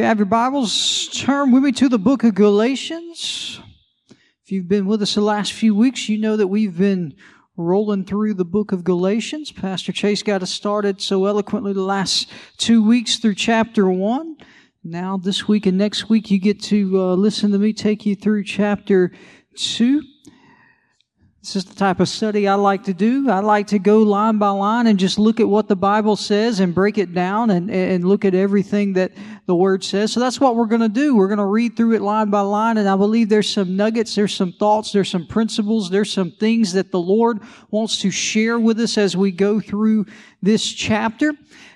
you have your Bibles, turn with me to the book of Galatians. If you've been with us the last few weeks, you know that we've been rolling through the book of Galatians. Pastor Chase got us started so eloquently the last two weeks through chapter one. Now, this week and next week, you get to uh, listen to me take you through chapter two. This is the type of study I like to do. I like to go line by line and just look at what the Bible says and break it down and, and look at everything that the Word says. So that's what we're going to do. We're going to read through it line by line, and I believe there's some nuggets, there's some thoughts, there's some principles, there's some things that the Lord wants to share with us as we go through this chapter.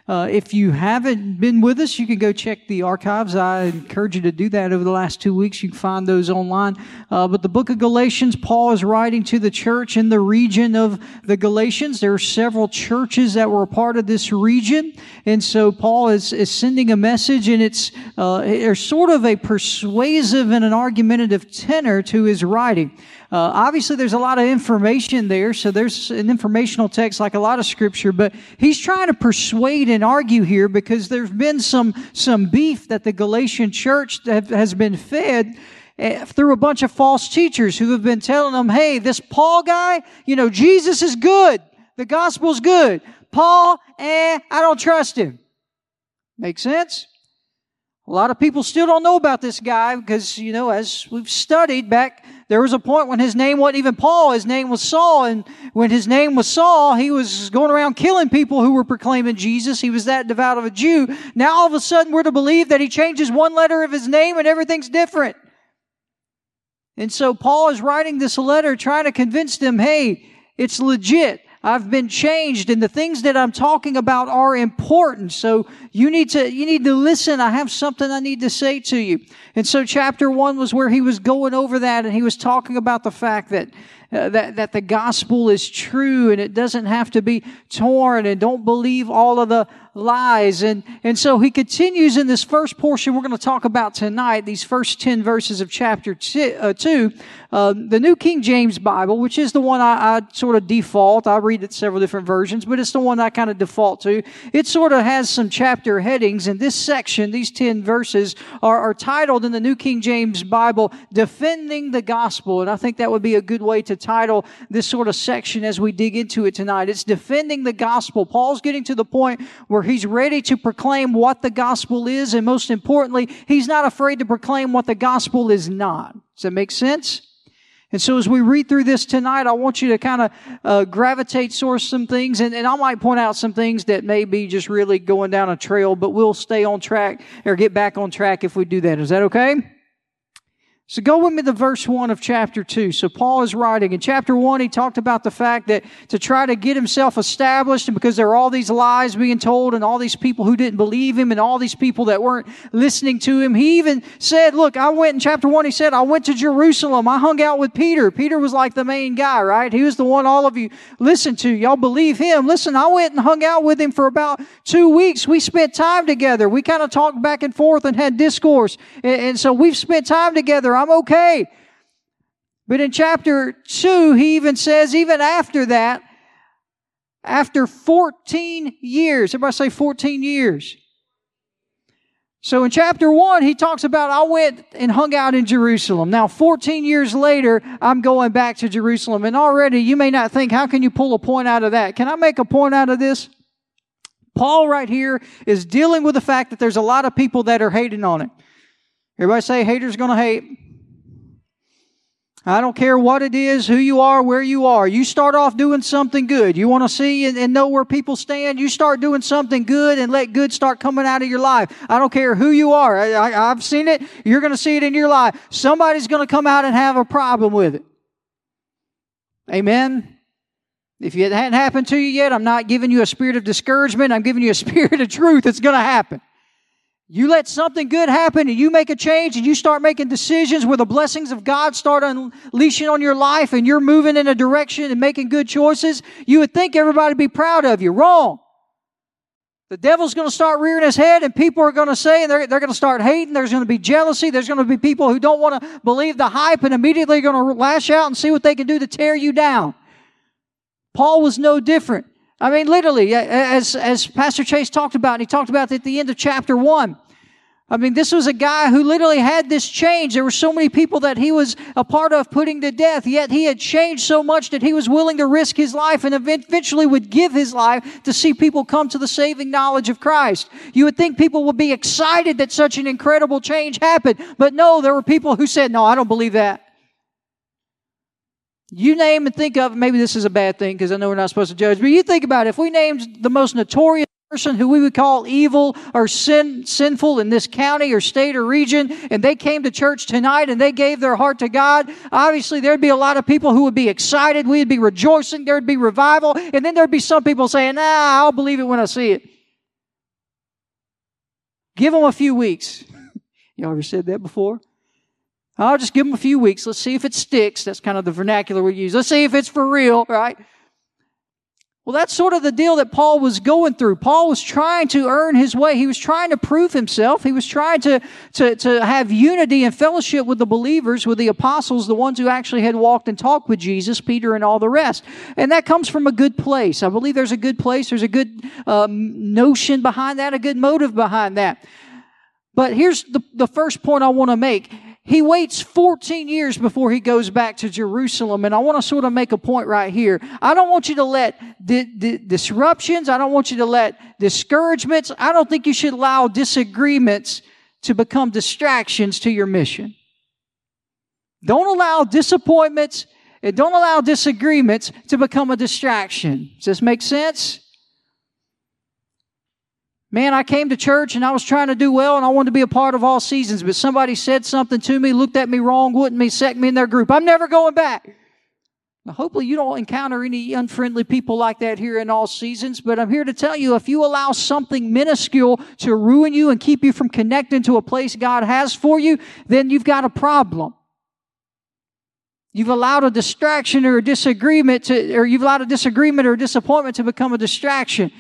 Uh, if you haven't been with us, you can go check the archives. I encourage you to do that over the last two weeks. You can find those online. Uh, but the book of Galatians, Paul is writing to the church in the region of the Galatians. There are several churches that were a part of this region. And so Paul is, is sending a message, and it's uh, sort of a persuasive and an argumentative tenor to his writing. Uh, obviously, there's a lot of information there, so there's an informational text like a lot of scripture, but he's trying to persuade and argue here because there's been some, some beef that the Galatian church has been fed eh, through a bunch of false teachers who have been telling them, hey, this Paul guy, you know, Jesus is good. The gospel's good. Paul, eh, I don't trust him. Make sense? A lot of people still don't know about this guy because, you know, as we've studied back there was a point when his name wasn't even Paul, his name was Saul. And when his name was Saul, he was going around killing people who were proclaiming Jesus. He was that devout of a Jew. Now all of a sudden we're to believe that he changes one letter of his name and everything's different. And so Paul is writing this letter trying to convince them, hey, it's legit. I've been changed and the things that I'm talking about are important. So you need to, you need to listen. I have something I need to say to you. And so chapter one was where he was going over that and he was talking about the fact that uh, that, that the gospel is true and it doesn't have to be torn and don't believe all of the lies. And, and so he continues in this first portion we're going to talk about tonight, these first 10 verses of chapter two, uh, two uh, the New King James Bible, which is the one I, I, sort of default. I read it several different versions, but it's the one I kind of default to. It sort of has some chapter headings, and this section, these 10 verses, are, are titled in the New King James Bible, Defending the Gospel. And I think that would be a good way to title this sort of section as we dig into it tonight. It's Defending the Gospel. Paul's getting to the point where he's ready to proclaim what the gospel is, and most importantly, he's not afraid to proclaim what the gospel is not. Does that make sense? And so as we read through this tonight, I want you to kind of uh, gravitate towards some things, and, and I might point out some things that may be just really going down a trail, but we'll stay on track or get back on track if we do that. Is that okay? So go with me to verse 1 of chapter 2. So Paul is writing. In chapter 1, he talked about the fact that to try to get himself established, and because there are all these lies being told, and all these people who didn't believe him, and all these people that weren't listening to him, he even said, Look, I went in chapter 1, he said, I went to Jerusalem. I hung out with Peter. Peter was like the main guy, right? He was the one all of you listened to. Y'all believe him. Listen, I went and hung out with him for about two weeks. We spent time together. We kind of talked back and forth and had discourse. And, and so we've spent time together. I'm okay. But in chapter 2, he even says, even after that, after 14 years, everybody say 14 years. So in chapter 1, he talks about, I went and hung out in Jerusalem. Now, 14 years later, I'm going back to Jerusalem. And already you may not think, how can you pull a point out of that? Can I make a point out of this? Paul right here is dealing with the fact that there's a lot of people that are hating on it. Everybody say haters gonna hate. I don't care what it is, who you are, where you are. You start off doing something good. You want to see and, and, know where people stand. You start doing something good and let good start coming out of your life. I don't care who you are. I, have seen it. You're going to see it in your life. Somebody's going to come out and have a problem with it. Amen. If it hadn't happened to you yet, I'm not giving you a spirit of discouragement. I'm giving you a spirit of truth. It's going to happen. You let something good happen and you make a change and you start making decisions where the blessings of God start unleashing on your life and you're moving in a direction and making good choices, you would think everybody would be proud of you. Wrong. The devil's going to start rearing his head and people are going to say, and they're, they're going to start hating. There's going to be jealousy. There's going to be people who don't want to believe the hype and immediately going to lash out and see what they can do to tear you down. Paul was no different. I mean, literally, as, as Pastor Chase talked about, and he talked about at the end of chapter one, I mean, this was a guy who literally had this change. There were so many people that he was a part of putting to death, yet he had changed so much that he was willing to risk his life and eventually would give his life to see people come to the saving knowledge of Christ. You would think people would be excited that such an incredible change happened, but no, there were people who said, no, I don't believe that. You name and think of, maybe this is a bad thing because I know we're not supposed to judge, but you think about it. If we named the most notorious person who we would call evil or sin, sinful in this county or state or region, and they came to church tonight and they gave their heart to God, obviously there'd be a lot of people who would be excited. We'd be rejoicing. There'd be revival. And then there'd be some people saying, nah, I'll believe it when I see it. Give them a few weeks. Y'all ever said that before? I'll just give them a few weeks. Let's see if it sticks. That's kind of the vernacular we use. Let's see if it's for real, right? Well, that's sort of the deal that Paul was going through. Paul was trying to earn his way. He was trying to prove himself. He was trying to, to, to have unity and fellowship with the believers, with the apostles, the ones who actually had walked and talked with Jesus, Peter and all the rest. And that comes from a good place. I believe there's a good place. There's a good um, notion behind that, a good motive behind that. But here's the, the first point I want to make he waits 14 years before he goes back to Jerusalem. And I want to sort of make a point right here. I don't want you to let di- di- disruptions, I don't want you to let discouragements, I don't think you should allow disagreements to become distractions to your mission. Don't allow disappointments and don't allow disagreements to become a distraction. Does this make sense? Man, I came to church and I was trying to do well and I wanted to be a part of all seasons, but somebody said something to me, looked at me wrong, wouldn't me, set me in their group. I'm never going back. Now, hopefully you don't encounter any unfriendly people like that here in all seasons, but I'm here to tell you if you allow something minuscule to ruin you and keep you from connecting to a place God has for you, then you've got a problem. You've allowed a distraction or a disagreement to, or you've allowed a disagreement or a disappointment to become a distraction.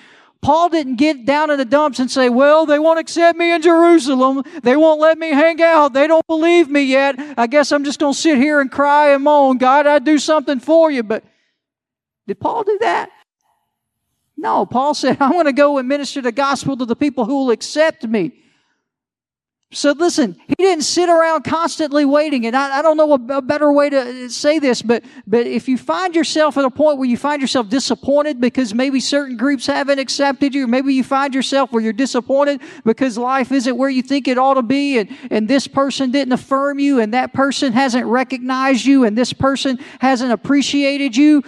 Paul didn't get down in the dumps and say, well, they won't accept me in Jerusalem. They won't let me hang out. They don't believe me yet. I guess I'm just going to sit here and cry and moan. God, I'd do something for you. But did Paul do that? No, Paul said, I'm going to go and minister the gospel to the people who will accept me. So listen, he didn't sit around constantly waiting. And I, I don't know a, a, better way to uh, say this, but, but if you find yourself at a point where you find yourself disappointed because maybe certain groups haven't accepted you, maybe you find yourself where you're disappointed because life isn't where you think it ought to be and, and this person didn't affirm you and that person hasn't recognized you and this person hasn't appreciated you.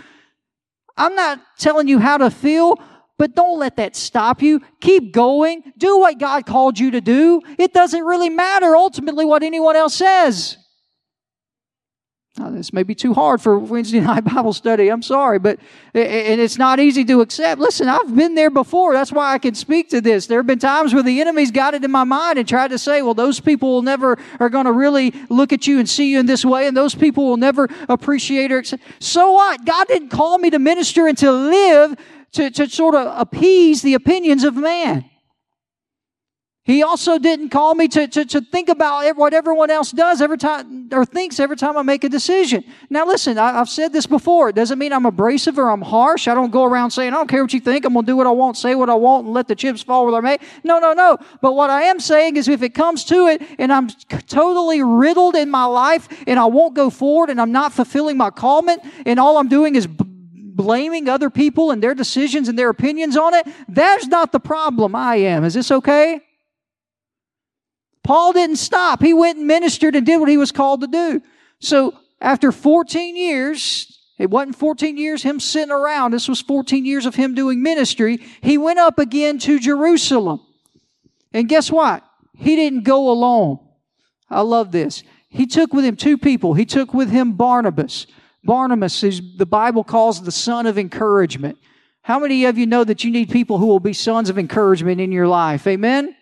I'm not telling you how to feel, but don't let that stop you. Keep going. Do what God called you to do. It doesn't really matter ultimately what anyone else says. Now, this may be too hard for Wednesday night Bible study. I'm sorry, but and it's not easy to accept. Listen, I've been there before. That's why I can speak to this. There have been times where the enemy's got it in my mind and tried to say, "Well, those people will never are going to really look at you and see you in this way, and those people will never appreciate or accept." So what? God didn't call me to minister and to live to, to sort of appease the opinions of man. He also didn't call me to, to, to think about what everyone else does every time or thinks every time I make a decision. Now, listen, I, have said this before. It doesn't mean I'm abrasive or I'm harsh. I don't go around saying, I don't care what you think. I'm going to do what I want, say what I want, and let the chips fall where they may. No, no, no. But what I am saying is if it comes to it and I'm totally riddled in my life and I won't go forward and I'm not fulfilling my calling and all I'm doing is blaming other people and their decisions and their opinions on it, that's not the problem I am. Is this okay? Paul didn't stop. He went and ministered and did what he was called to do. So after 14 years, it wasn't 14 years him sitting around. This was 14 years of him doing ministry. He went up again to Jerusalem. And guess what? He didn't go alone. I love this. He took with him two people. He took with him Barnabas. Barnabas is the Bible calls the son of encouragement. How many of you know that you need people who will be sons of encouragement in your life? Amen?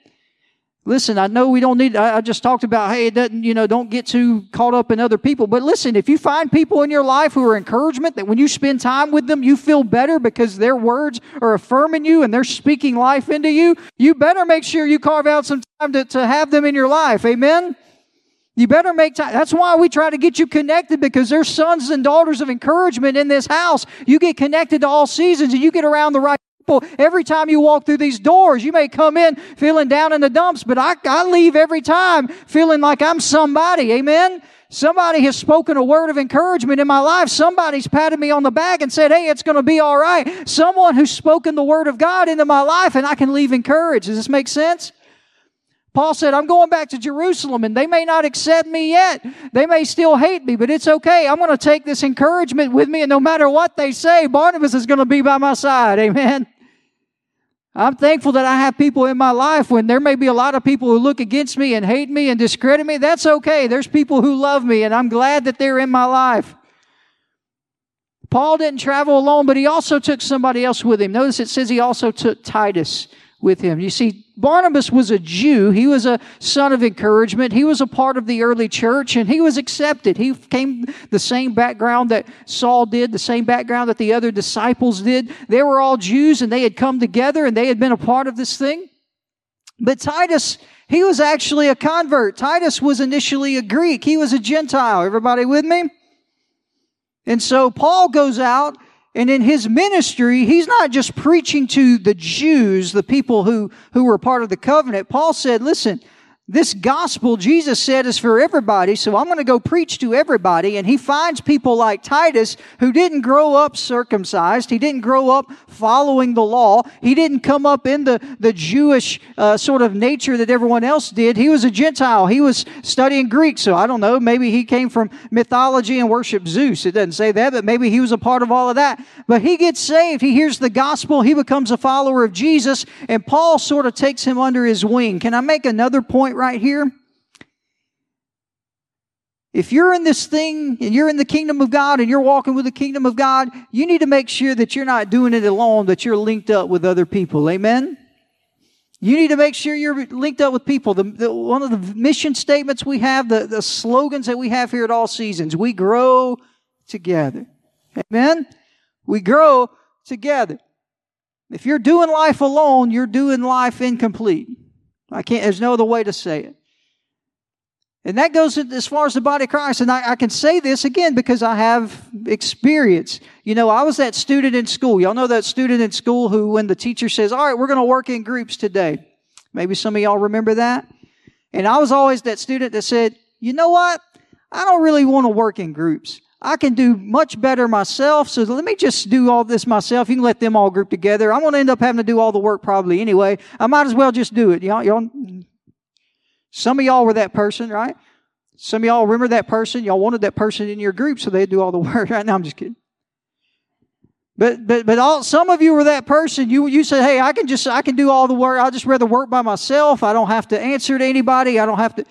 Listen, I know we don't need, I just talked about, hey, it doesn't, you know, don't get too caught up in other people. But listen, if you find people in your life who are encouragement, that when you spend time with them, you feel better because their words are affirming you and they're speaking life into you, you better make sure you carve out some time to, to have them in your life. Amen? You better make time. That's why we try to get you connected because there's sons and daughters of encouragement in this house. You get connected to all seasons and you get around the right people every time you walk through these doors. You may come in feeling down in the dumps, but I, I leave every time feeling like I'm somebody. Amen. Somebody has spoken a word of encouragement in my life. Somebody's patted me on the back and said, Hey, it's going to be all right. Someone who's spoken the word of God into my life and I can leave encouraged. Does this make sense? Paul said, I'm going back to Jerusalem and they may not accept me yet. They may still hate me, but it's okay. I'm going to take this encouragement with me and no matter what they say, Barnabas is going to be by my side. Amen. I'm thankful that I have people in my life when there may be a lot of people who look against me and hate me and discredit me. That's okay. There's people who love me and I'm glad that they're in my life. Paul didn't travel alone, but he also took somebody else with him. Notice it says he also took Titus with him. You see, Barnabas was a Jew. He was a son of encouragement. He was a part of the early church and he was accepted. He came the same background that Saul did, the same background that the other disciples did. They were all Jews and they had come together and they had been a part of this thing. But Titus, he was actually a convert. Titus was initially a Greek. He was a Gentile. Everybody with me? And so Paul goes out and in his ministry, he's not just preaching to the Jews, the people who, who were part of the covenant. Paul said, listen, this gospel, Jesus said, is for everybody, so I'm going to go preach to everybody. And he finds people like Titus who didn't grow up circumcised. He didn't grow up following the law. He didn't come up in the, the Jewish uh, sort of nature that everyone else did. He was a Gentile. He was studying Greek, so I don't know. Maybe he came from mythology and worshiped Zeus. It doesn't say that, but maybe he was a part of all of that. But he gets saved. He hears the gospel. He becomes a follower of Jesus, and Paul sort of takes him under his wing. Can I make another point? Point right here? If you're in this thing and you're in the kingdom of God and you're walking with the kingdom of God, you need to make sure that you're not doing it alone, that you're linked up with other people. Amen? You need to make sure you're linked up with people. The, the, one of the mission statements we have, the, the slogans that we have here at All Seasons, we grow together. Amen? We grow together. If you're doing life alone, you're doing life incomplete. I can't, there's no other way to say it. And that goes as far as the body of Christ. And I, I, can say this again because I have experience. You know, I was that student in school. Y'all know that student in school who, when the teacher says, All right, we're going to work in groups today. Maybe some of y'all remember that. And I was always that student that said, You know what? I don't really want to work in groups. I can do much better myself. So let me just do all this myself. You can let them all group together. I'm going to end up having to do all the work probably anyway. I might as well just do it. Y'all, y'all, some of y'all were that person, right? Some of y'all remember that person. Y'all wanted that person in your group so they'd do all the work. Right now, I'm just kidding. But but but all, some of you were that person. You you said, "Hey, I can just I can do all the work. I'll just rather work by myself. I don't have to answer to anybody. I don't have to."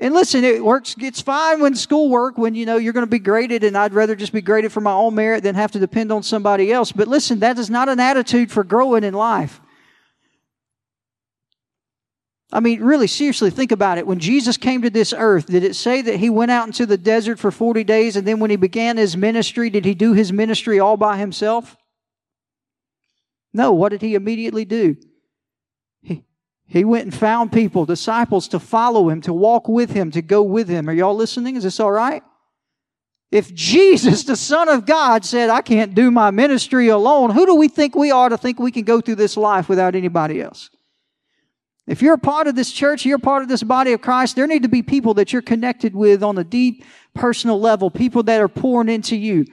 And listen, it works, it's fine when schoolwork, when you know you're going to be graded, and I'd rather just be graded for my own merit than have to depend on somebody else. But listen, that is not an attitude for growing in life. I mean, really, seriously, think about it. When Jesus came to this earth, did it say that he went out into the desert for 40 days, and then when he began his ministry, did he do his ministry all by himself? No, what did he immediately do? He went and found people, disciples, to follow him, to walk with him, to go with him. Are y'all listening? Is this all right? If Jesus, the Son of God, said, I can't do my ministry alone, who do we think we are to think we can go through this life without anybody else? If you're a part of this church, you're part of this body of Christ, there need to be people that you're connected with on a deep personal level, people that are pouring into you.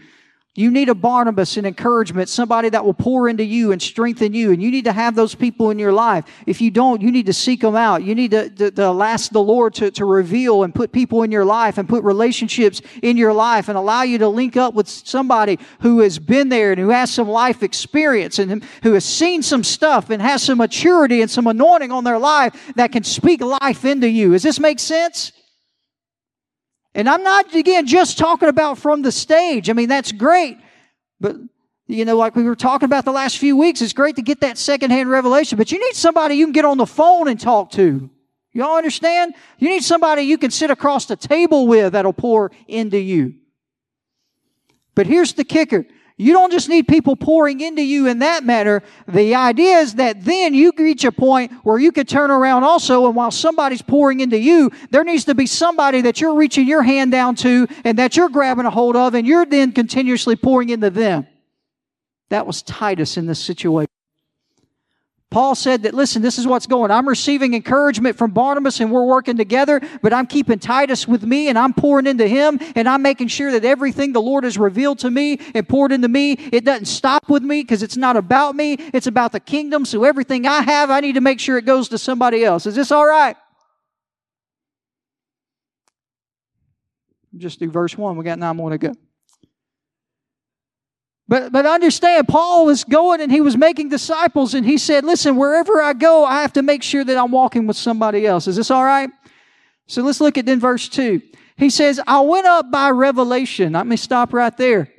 You need a Barnabas and encouragement, somebody that will pour into you and strengthen you. And you need to have those people in your life. If you don't, you need to seek them out. You need to, to, to ask the Lord to, to reveal and put people in your life and put relationships in your life and allow you to link up with somebody who has been there and who has some life experience and who has seen some stuff and has some maturity and some anointing on their life that can speak life into you. Does this make sense? And I'm not, again, just talking about from the stage. I mean, that's great. But, you know, like we were talking about the last few weeks, it's great to get that secondhand revelation, but you need somebody you can get on the phone and talk to. Y'all understand? You need somebody you can sit across the table with that'll pour into you. But here's the kicker. You don't just need people pouring into you in that manner. The idea is that then you reach a point where you could turn around also, and while somebody's pouring into you, there needs to be somebody that you're reaching your hand down to and that you're grabbing a hold of, and you're then continuously pouring into them. That was Titus in this situation. Paul said that, listen, this is what's going. I'm receiving encouragement from Barnabas and we're working together, but I'm keeping Titus with me and I'm pouring into him and I'm making sure that everything the Lord has revealed to me and poured into me, it doesn't stop with me because it's not about me. It's about the kingdom. So everything I have, I need to make sure it goes to somebody else. Is this all right? Just do verse one. We got nine more to go. But, but understand, Paul was going and he was making disciples, and he said, Listen, wherever I go, I have to make sure that I'm walking with somebody else. Is this all right? So let's look at then verse 2. He says, I went up by revelation. Let me stop right there.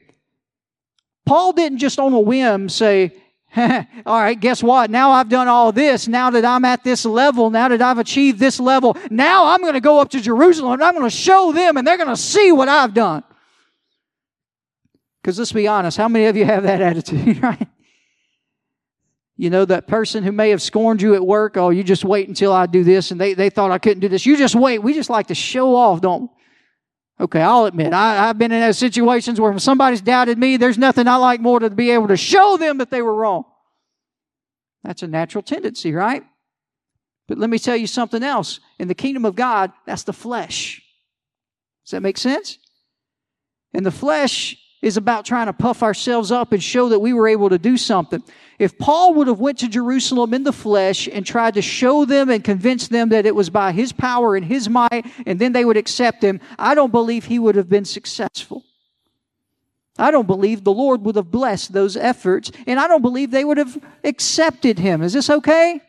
Paul didn't just on a whim say, all right, guess what? Now I've done all this. Now that I'm at this level, now that I've achieved this level, now I'm going to go up to Jerusalem and I'm going to show them and they're going to see what I've done. Because let's be honest, how many of you have that attitude, right? You know, that person who may have scorned you at work, oh, you just wait until I do this, and they, they thought I couldn't do this. You just wait. We just like to show off, don't? Okay, I'll admit, I, I've been in those situations where when somebody's doubted me, there's nothing I like more to be able to show them that they were wrong. That's a natural tendency, right? But let me tell you something else. In the kingdom of God, that's the flesh. Does that make sense? In the flesh, is about trying to puff ourselves up and show that we were able to do something. If Paul would have went to Jerusalem in the flesh and tried to show them and convince them that it was by his power and his might and then they would accept him, I don't believe he would have been successful. I don't believe the Lord would have blessed those efforts and I don't believe they would have accepted him. Is this okay?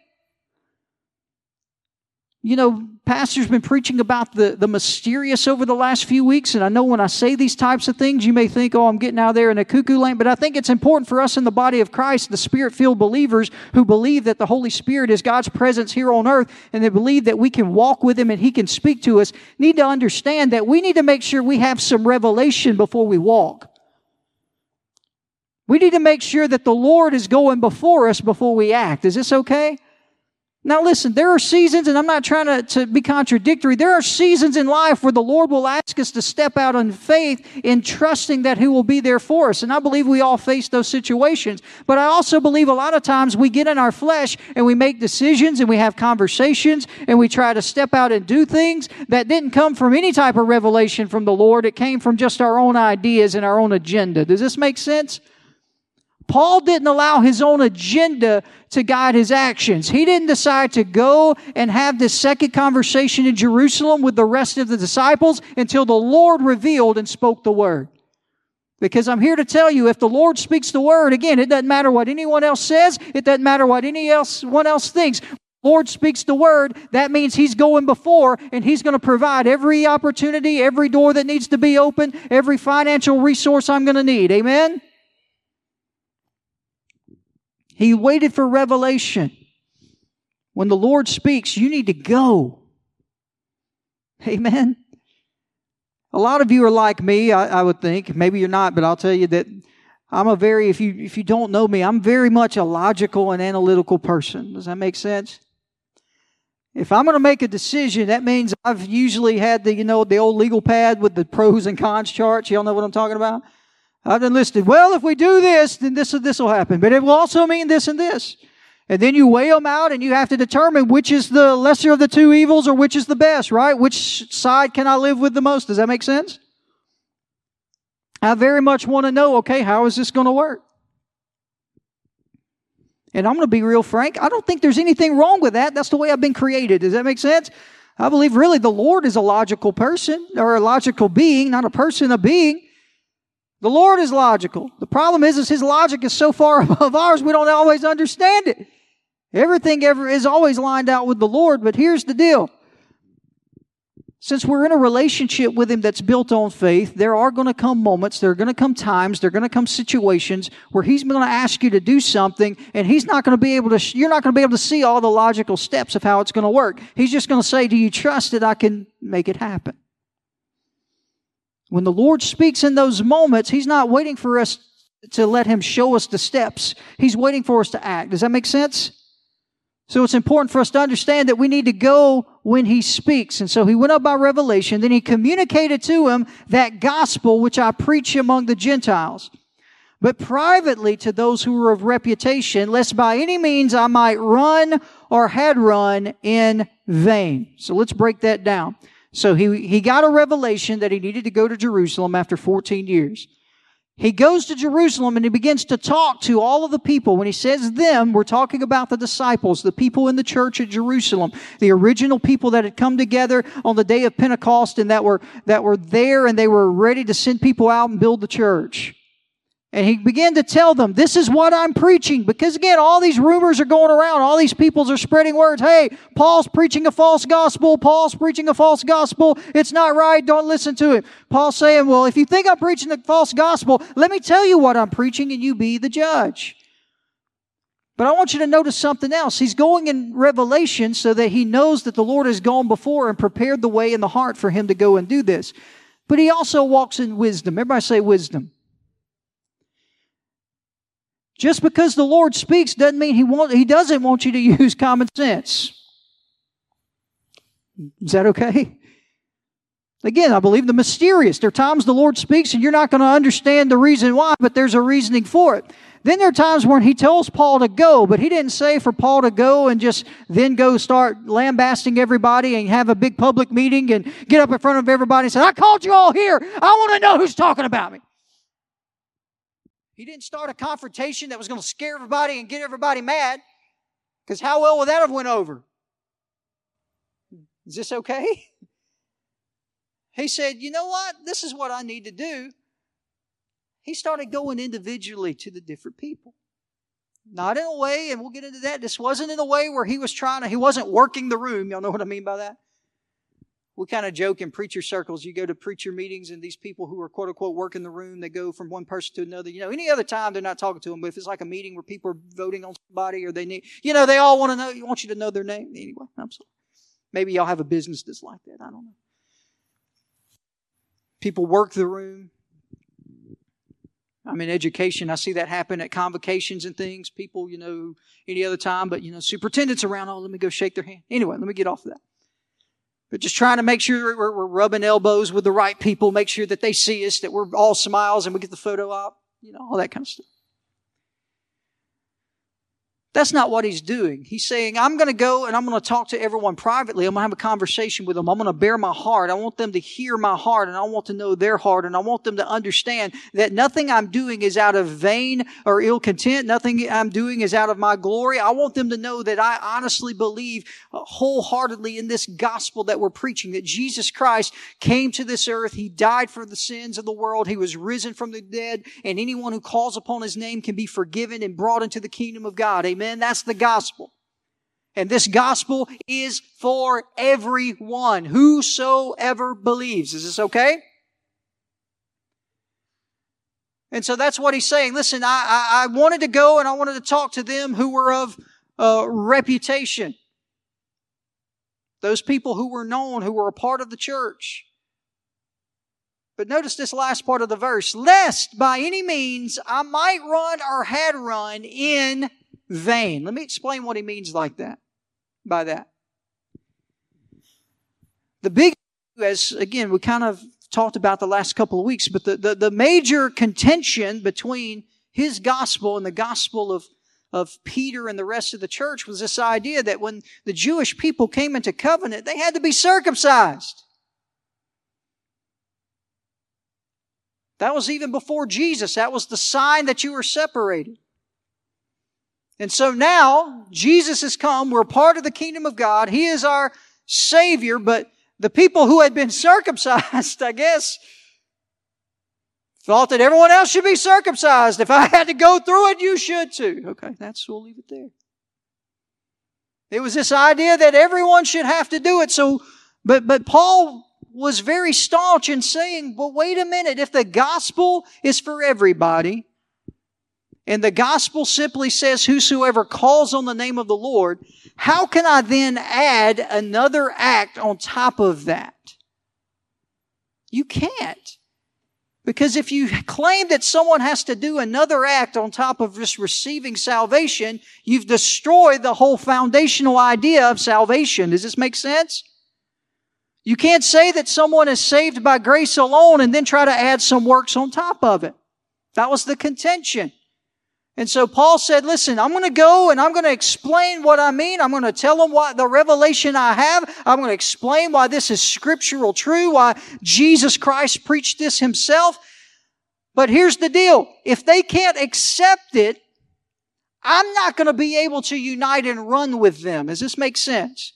You know, Pastor's been preaching about the, the mysterious over the last few weeks, and I know when I say these types of things, you may think, oh, I'm getting out there in a cuckoo land, but I think it's important for us in the body of Christ, the spirit filled believers who believe that the Holy Spirit is God's presence here on earth, and they believe that we can walk with Him and He can speak to us, need to understand that we need to make sure we have some revelation before we walk. We need to make sure that the Lord is going before us before we act. Is this okay? Now, listen, there are seasons, and I'm not trying to, to be contradictory. There are seasons in life where the Lord will ask us to step out in faith in trusting that He will be there for us. And I believe we all face those situations. But I also believe a lot of times we get in our flesh and we make decisions and we have conversations and we try to step out and do things that didn't come from any type of revelation from the Lord. It came from just our own ideas and our own agenda. Does this make sense? Paul didn't allow his own agenda to guide his actions. He didn't decide to go and have this second conversation in Jerusalem with the rest of the disciples until the Lord revealed and spoke the word. Because I'm here to tell you, if the Lord speaks the word, again, it doesn't matter what anyone else says, it doesn't matter what anyone else, else thinks. Lord speaks the word, that means He's going before and He's going to provide every opportunity, every door that needs to be open, every financial resource I'm going to need. Amen? He waited for revelation. When the Lord speaks, you need to go. Amen. A lot of you are like me, I, I, would think. Maybe you're not, but I'll tell you that I'm a very, if you, if you don't know me, I'm very much a logical and analytical person. Does that make sense? If I'm going to make a decision, that means I've usually had the, you know, the old legal pad with the pros and cons charts. Y'all know what I'm talking about? Uh, I've enlisted, well, if we do this, then this this will happen. But it will also mean this and this. And then you weigh them out and you have to determine which is the lesser of the two evils or which is the best, right? Which side can I live with the most? Does that make sense? I very much want to know, okay, how is this going to work? And I'm going to be real frank. I don't think there's anything wrong with that. That's the way I've been created. Does that make sense? I believe really the Lord is a logical person or a logical being, not a person, a being. The Lord is logical. The problem is, is his logic is so far above ours, we don't always understand it. Everything ever is always lined out with the Lord, but here's the deal. Since we're in a relationship with Him that's built on faith, there are going to come moments, there are going to come times, there are going to come situations where He's going to ask you to do something, and He's not going to be able to, you're not going to be able to see all the logical steps of how it's going to work. He's just going to say, Do you trust that I can make it happen? When the Lord speaks in those moments, He's not waiting for us to let Him show us the steps. He's waiting for us to act. Does that make sense? So it's important for us to understand that we need to go when He speaks. And so He went up by revelation, then He communicated to him that gospel which I preach among the Gentiles. but privately to those who were of reputation, lest by any means I might run or had run in vain. So let's break that down. So he, he got a revelation that he needed to go to Jerusalem after 14 years. He goes to Jerusalem and he begins to talk to all of the people. When he says them, we're talking about the disciples, the people in the church at Jerusalem, the original people that had come together on the day of Pentecost and that were, that were there and they were ready to send people out and build the church. And he began to tell them, this is what I'm preaching. Because again, all these rumors are going around. All these peoples are spreading words. Hey, Paul's preaching a false gospel. Paul's preaching a false gospel. It's not right. Don't listen to him. Paul's saying, well, if you think I'm preaching a false gospel, let me tell you what I'm preaching and you be the judge. But I want you to notice something else. He's going in revelation so that he knows that the Lord has gone before and prepared the way in the heart for him to go and do this. But he also walks in wisdom. Everybody say wisdom. Just because the Lord speaks doesn't mean he, want, he doesn't want you to use common sense. Is that okay? Again, I believe the mysterious. There are times the Lord speaks and you're not going to understand the reason why, but there's a reasoning for it. Then there are times when he tells Paul to go, but he didn't say for Paul to go and just then go start lambasting everybody and have a big public meeting and get up in front of everybody and say, I called you all here. I want to know who's talking about me. He didn't start a confrontation that was going to scare everybody and get everybody mad. Because how well would that have went over? Is this okay? He said, You know what? This is what I need to do. He started going individually to the different people. Not in a way, and we'll get into that. This wasn't in a way where he was trying to, he wasn't working the room. Y'all know what I mean by that? We kind of joke in preacher circles. You go to preacher meetings, and these people who are quote unquote working the room, they go from one person to another. You know, any other time they're not talking to them, but if it's like a meeting where people are voting on somebody or they need, you know, they all want to know, you want you to know their name. Anyway, I'm sorry. Maybe y'all have a business that's like that. I don't know. People work the room. I'm in education. I see that happen at convocations and things. People, you know, any other time, but you know, superintendents around. Oh, let me go shake their hand. Anyway, let me get off of that. But just trying to make sure we're, we're, rubbing elbows with the right people, make sure that they see us, that we're all smiles and we get the photo op, you know, all that kind of stuff. That's not what he's doing. He's saying, I'm going to go and I'm going to talk to everyone privately. I'm going to have a conversation with them. I'm going to bare my heart. I want them to hear my heart and I want to know their heart and I want them to understand that nothing I'm doing is out of vain or ill content. Nothing I'm doing is out of my glory. I want them to know that I honestly believe uh, wholeheartedly in this gospel that we're preaching, that Jesus Christ came to this earth. He died for the sins of the world. He was risen from the dead and anyone who calls upon his name can be forgiven and brought into the kingdom of God. Amen. Amen. That's the gospel. And this gospel is for everyone, whosoever believes. Is this okay? And so that's what he's saying. Listen, I, I, I wanted to go and I wanted to talk to them who were of uh, reputation. Those people who were known, who were a part of the church. But notice this last part of the verse. Lest by any means I might run or had run in vain. Let me explain what he means like that, by that. The big, as again, we kind of talked about the last couple of weeks, but the, the, the major contention between his gospel and the gospel of, of Peter and the rest of the church was this idea that when the Jewish people came into covenant, they had to be circumcised. That was even before Jesus. That was the sign that you were separated. And so now Jesus has come. We're part of the kingdom of God. He is our Savior, but the people who had been circumcised, I guess, thought that everyone else should be circumcised. If I had to go through it, you should too. Okay, that's, we'll leave it there. It was this idea that everyone should have to do it. So, but, but Paul was very staunch in saying, well, wait a minute. If the gospel is for everybody, and the gospel simply says, Whosoever calls on the name of the Lord, how can I then add another act on top of that? You can't. Because if you claim that someone has to do another act on top of just receiving salvation, you've destroyed the whole foundational idea of salvation. Does this make sense? You can't say that someone is saved by grace alone and then try to add some works on top of it. That was the contention. And so Paul said, listen, I'm going to go and I'm going to explain what I mean. I'm going to tell them what the revelation I have. I'm going to explain why this is scriptural true, why Jesus Christ preached this himself. But here's the deal. If they can't accept it, I'm not going to be able to unite and run with them. Does this make sense?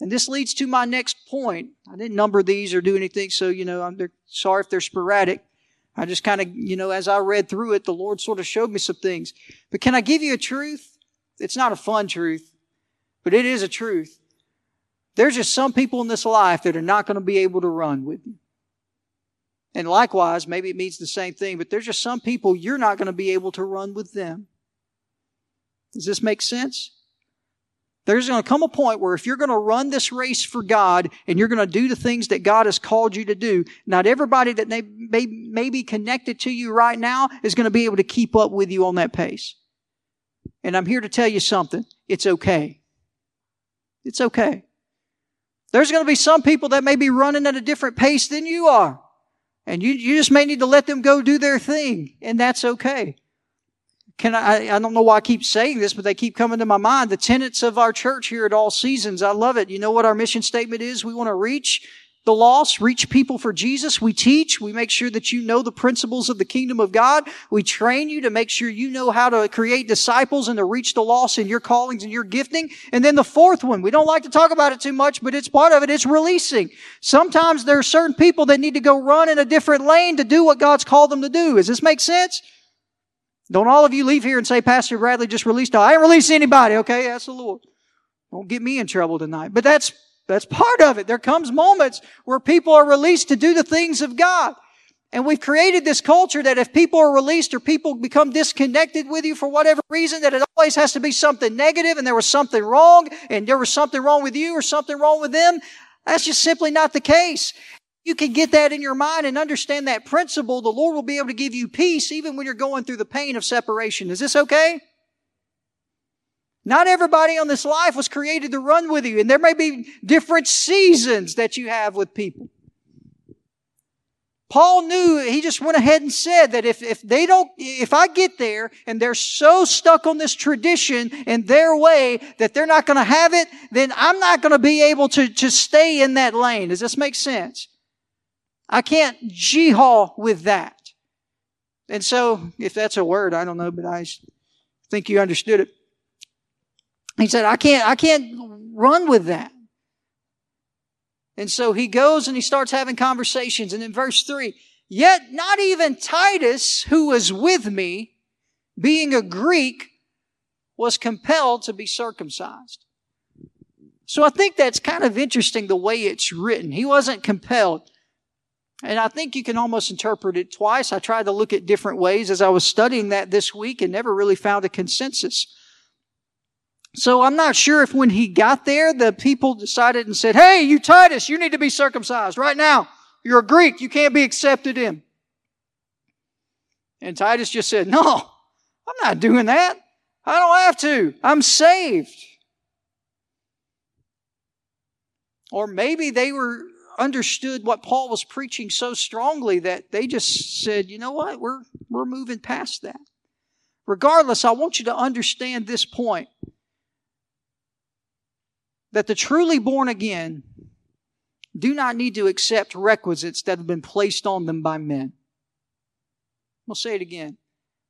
And this leads to my next point. I didn't number these or do anything, so, you know, I'm sorry if they're sporadic. I just kind of, you know, as I read through it, the Lord sort of showed me some things. But can I give you a truth? It's not a fun truth, but it is a truth. There's just some people in this life that are not going to be able to run with you. And likewise, maybe it means the same thing, but there's just some people you're not going to be able to run with them. Does this make sense? There's going to come a point where if you're going to run this race for God and you're going to do the things that God has called you to do, not everybody that may, may, may be connected to you right now is going to be able to keep up with you on that pace. And I'm here to tell you something. It's okay. It's okay. There's going to be some people that may be running at a different pace than you are. And you, you just may need to let them go do their thing. And that's okay can I, I don't know why I keep saying this, but they keep coming to my mind. The tenets of our church here at All Seasons. I love it. You know what our mission statement is? We want to reach the lost, reach people for Jesus. We teach. We make sure that you know the principles of the kingdom of God. We train you to make sure you know how to create disciples and to reach the lost in your callings and your gifting. And then the fourth one, we don't like to talk about it too much, but it's part of it. It's releasing. Sometimes there are certain people that need to go run in a different lane to do what God's called them to do. Does this make sense? Don't all of you leave here and say, Pastor Bradley just released. I ain't released anybody. Okay, that's the Lord. Don't get me in trouble tonight. But that's that's part of it. There comes moments where people are released to do the things of God. And we've created this culture that if people are released or people become disconnected with you for whatever reason, that it always has to be something negative and there was something wrong and there was something wrong with you or something wrong with them. That's just simply not the case you can get that in your mind and understand that principle, the Lord will be able to give you peace even when you're going through the pain of separation. Is this okay? Not everybody on this life was created to run with you, and there may be different seasons that you have with people. Paul knew, he just went ahead and said that if, if they don't, if I get there and they're so stuck on this tradition and their way that they're not going to have it, then I'm not going to be able to, to stay in that lane. Does this make sense? I can't jihad with that. And so, if that's a word, I don't know, but I think you understood it. He said, I can't, I can't run with that. And so he goes and he starts having conversations. And in verse three, yet not even Titus, who was with me, being a Greek, was compelled to be circumcised. So I think that's kind of interesting the way it's written. He wasn't compelled. And I think you can almost interpret it twice. I tried to look at different ways as I was studying that this week and never really found a consensus. So I'm not sure if when he got there, the people decided and said, Hey, you Titus, you need to be circumcised right now. You're a Greek. You can't be accepted in. And Titus just said, No, I'm not doing that. I don't have to. I'm saved. Or maybe they were understood what Paul was preaching so strongly that they just said, you know what, we're, we're moving past that. Regardless, I want you to understand this point that the truly born again do not need to accept requisites that have been placed on them by men. We'll say it again.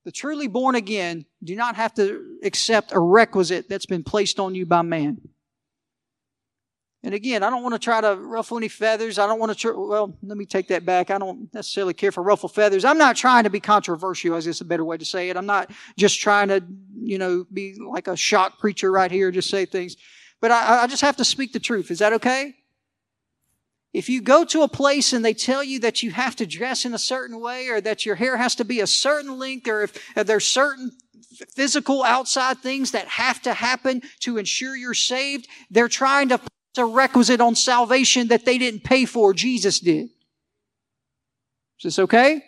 The truly born again do not have to accept a requisite that's been placed on you by man. And again, I don't want to try to ruffle any feathers. I don't want to, tr- well, let me take that back. I don't necessarily care for ruffle feathers. I'm not trying to be controversial, is this a better way to say it. I'm not just trying to, you know, be like a shock preacher right here, and just say things. But I, I just have to speak the truth. Is that okay? If you go to a place and they tell you that you have to dress in a certain way or that your hair has to be a certain length or if there's certain physical outside things that have to happen to ensure you're saved, they're trying to it's a requisite on salvation that they didn't pay for, Jesus did. Is this okay?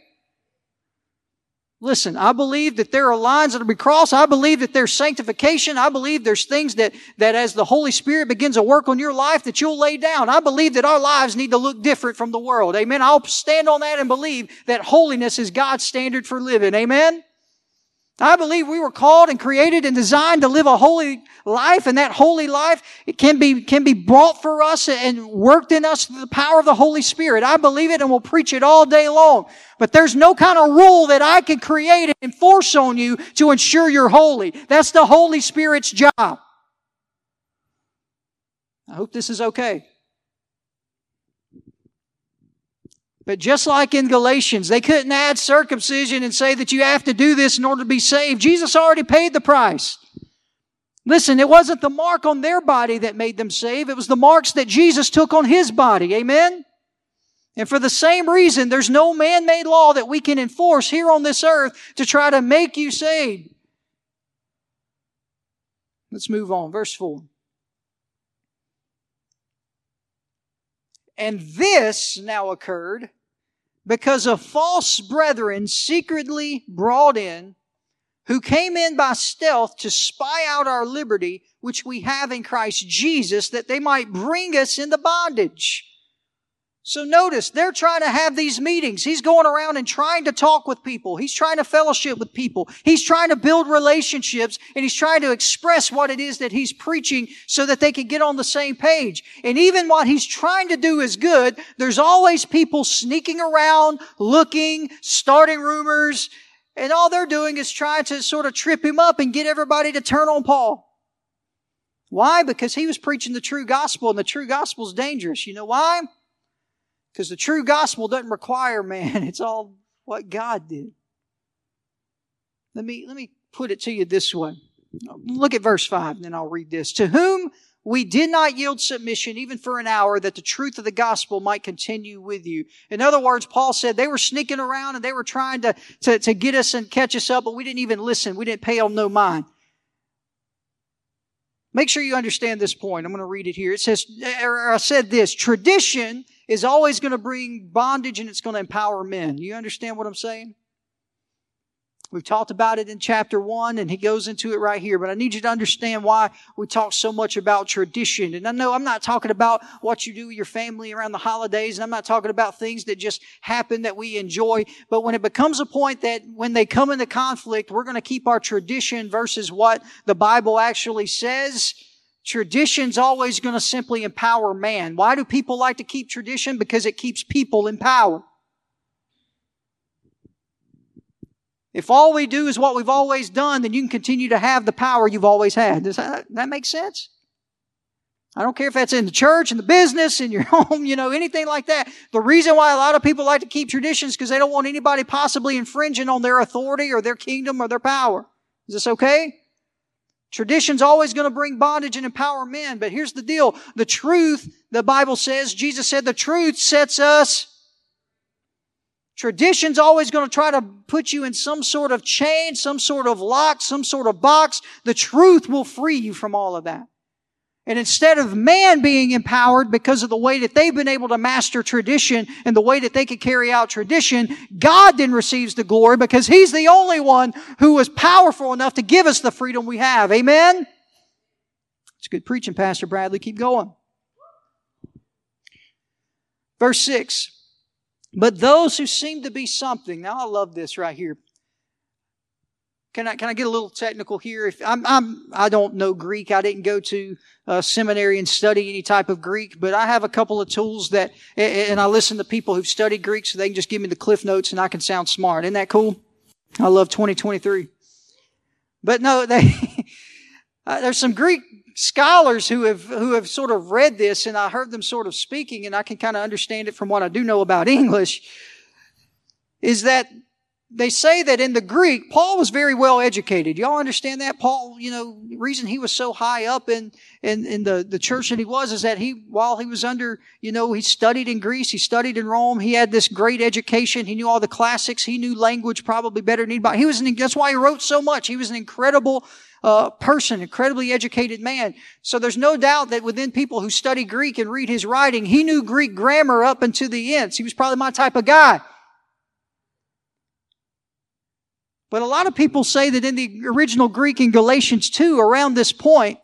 Listen, I believe that there are lines that will be crossed. I believe that there's sanctification. I believe there's things that, that as the Holy Spirit begins to work on your life that you'll lay down. I believe that our lives need to look different from the world. Amen. I'll stand on that and believe that holiness is God's standard for living. Amen. I believe we were called and created and designed to live a holy life, and that holy life can be can be brought for us and worked in us through the power of the Holy Spirit. I believe it, and we'll preach it all day long. But there's no kind of rule that I can create and enforce on you to ensure you're holy. That's the Holy Spirit's job. I hope this is okay. But just like in Galatians, they couldn't add circumcision and say that you have to do this in order to be saved. Jesus already paid the price. Listen, it wasn't the mark on their body that made them saved. It was the marks that Jesus took on his body. Amen? And for the same reason, there's no man-made law that we can enforce here on this earth to try to make you saved. Let's move on. Verse 4. And this now occurred because of false brethren secretly brought in, who came in by stealth to spy out our liberty, which we have in Christ Jesus, that they might bring us into bondage. So notice, they're trying to have these meetings. He's going around and trying to talk with people. He's trying to fellowship with people. He's trying to build relationships and he's trying to express what it is that he's preaching so that they can get on the same page. And even what he's trying to do is good. There's always people sneaking around, looking, starting rumors, and all they're doing is trying to sort of trip him up and get everybody to turn on Paul. Why? Because he was preaching the true gospel and the true gospel is dangerous. You know why? Because the true gospel doesn't require man, it's all what God did. Let me, let me put it to you this way. Look at verse 5, and then I'll read this. To whom we did not yield submission even for an hour that the truth of the gospel might continue with you. In other words, Paul said they were sneaking around and they were trying to, to, to get us and catch us up, but we didn't even listen. We didn't pay them no mind. Make sure you understand this point. I'm going to read it here. It says, or I said this, tradition is always going to bring bondage and it's going to empower men. You understand what I'm saying? We've talked about it in chapter one and he goes into it right here, but I need you to understand why we talk so much about tradition. And I know I'm not talking about what you do with your family around the holidays and I'm not talking about things that just happen that we enjoy. But when it becomes a point that when they come into conflict, we're going to keep our tradition versus what the Bible actually says, Tradition's always going to simply empower man. Why do people like to keep tradition? Because it keeps people in power. If all we do is what we've always done, then you can continue to have the power you've always had. Does that, that make sense? I don't care if that's in the church, in the business, in your home, you know, anything like that. The reason why a lot of people like to keep traditions because they don't want anybody possibly infringing on their authority or their kingdom or their power. Is this okay? Tradition's always going to bring bondage and empower men, but here's the deal. The truth, the Bible says, Jesus said the truth sets us Tradition's always going to try to put you in some sort of chain, some sort of lock, some sort of box. The truth will free you from all of that. And instead of man being empowered because of the way that they've been able to master tradition and the way that they could carry out tradition, God then receives the glory because He's the only one who was powerful enough to give us the freedom we have. Amen? It's good preaching, Pastor Bradley. Keep going. Verse 6. But those who seem to be something, now I love this right here. Can I, can I get a little technical here? If I'm, I'm, I don't know Greek. I didn't go to a seminary and study any type of Greek, but I have a couple of tools that, and I listen to people who've studied Greek so they can just give me the cliff notes and I can sound smart. Isn't that cool? I love 2023. But no, they, uh, there's some Greek scholars who have who have sort of read this and I heard them sort of speaking and I can kind of understand it from what I do know about English is that they say that in the Greek, Paul was very well educated. Y'all understand that? Paul, you know, reason he was so high up in, in, in the, the church that he was is that he, while he was under, you know, he studied in Greece, he studied in Rome, he had this great education, he knew all the classics, he knew language probably better than anybody. He was an, that's why he wrote so much. He was an incredible uh, person, incredibly educated man. So there's no doubt that within people who study Greek and read his writing, he knew Greek grammar up until the ends. He was probably my type of guy. But a lot of people say that in the original Greek in Galatians 2, around this point,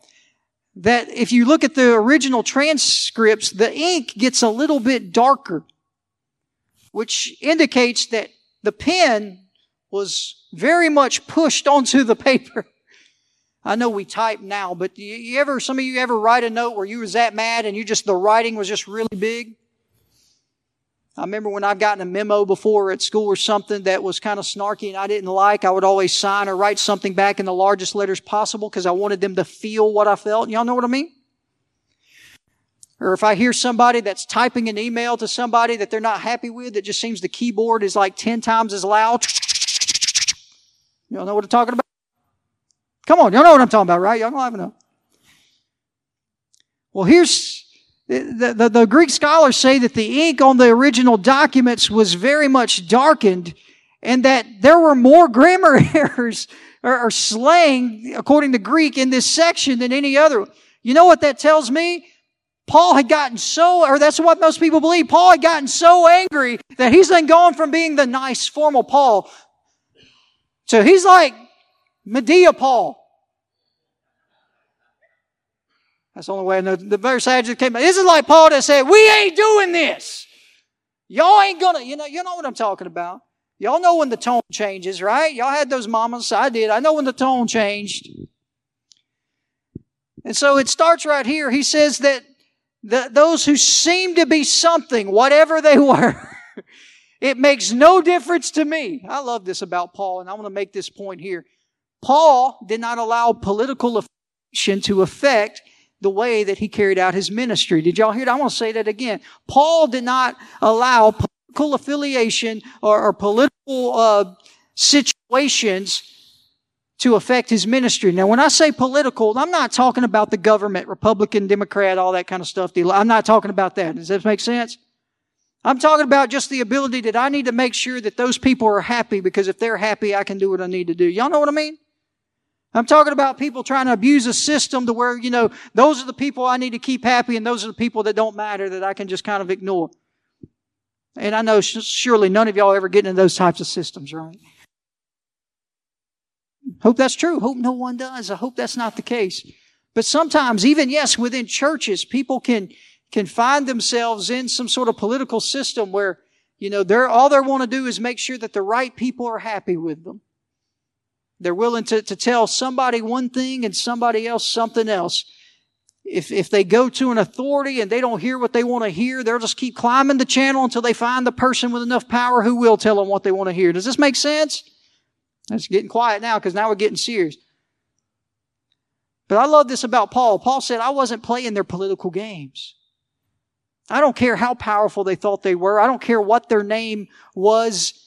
that if you look at the original transcripts, the ink gets a little bit darker, which indicates that the pen was very much pushed onto the paper. I know we type now, but you, you ever, some of you ever write a note where you was that mad and you just, the writing was just really big? I remember when I've gotten a memo before at school or something that was kind of snarky and I didn't like, I would always sign or write something back in the largest letters possible because I wanted them to feel what I felt. Y'all know what I mean? Or if I hear somebody that's typing an email to somebody that they're not happy with, that just seems the keyboard is like 10 times as loud. Y'all know what I'm talking about? Come on, y'all know what I'm talking about, right? Y'all don't even know. Well, here's the, the, the, Greek scholars say that the ink on the original documents was very much darkened and that there were more grammar errors or, or slang, according to Greek, in this section than any other. You know what that tells me? Paul had gotten so, or that's what most people believe, Paul had gotten so angry that he's then gone from being the nice, formal Paul. So he's like Madea Paul. That's the only way I know. The verse I just came. This is like Paul that said, "We ain't doing this. Y'all ain't gonna." You know, you know what I'm talking about. Y'all know when the tone changes, right? Y'all had those mamas. I did. I know when the tone changed. And so it starts right here. He says that the, those who seem to be something, whatever they were, it makes no difference to me. I love this about Paul, and I want to make this point here. Paul did not allow political affiliation to affect the way that he carried out his ministry. Did y'all hear that? I want to say that again. Paul did not allow political affiliation or, or political uh, situations to affect his ministry. Now, when I say political, I'm not talking about the government, Republican, Democrat, all that kind of stuff. I'm not talking about that. Does that make sense? I'm talking about just the ability that I need to make sure that those people are happy because if they're happy, I can do what I need to do. Y'all know what I mean? I'm talking about people trying to abuse a system to where, you know, those are the people I need to keep happy and those are the people that don't matter that I can just kind of ignore. And I know surely none of y'all ever get into those types of systems, right? Hope that's true. Hope no one does. I hope that's not the case. But sometimes, even yes, within churches, people can, can find themselves in some sort of political system where, you know, they're, all they want to do is make sure that the right people are happy with them. They're willing to, to tell somebody one thing and somebody else something else. If, if they go to an authority and they don't hear what they want to hear, they'll just keep climbing the channel until they find the person with enough power who will tell them what they want to hear. Does this make sense? It's getting quiet now because now we're getting serious. But I love this about Paul. Paul said, I wasn't playing their political games. I don't care how powerful they thought they were. I don't care what their name was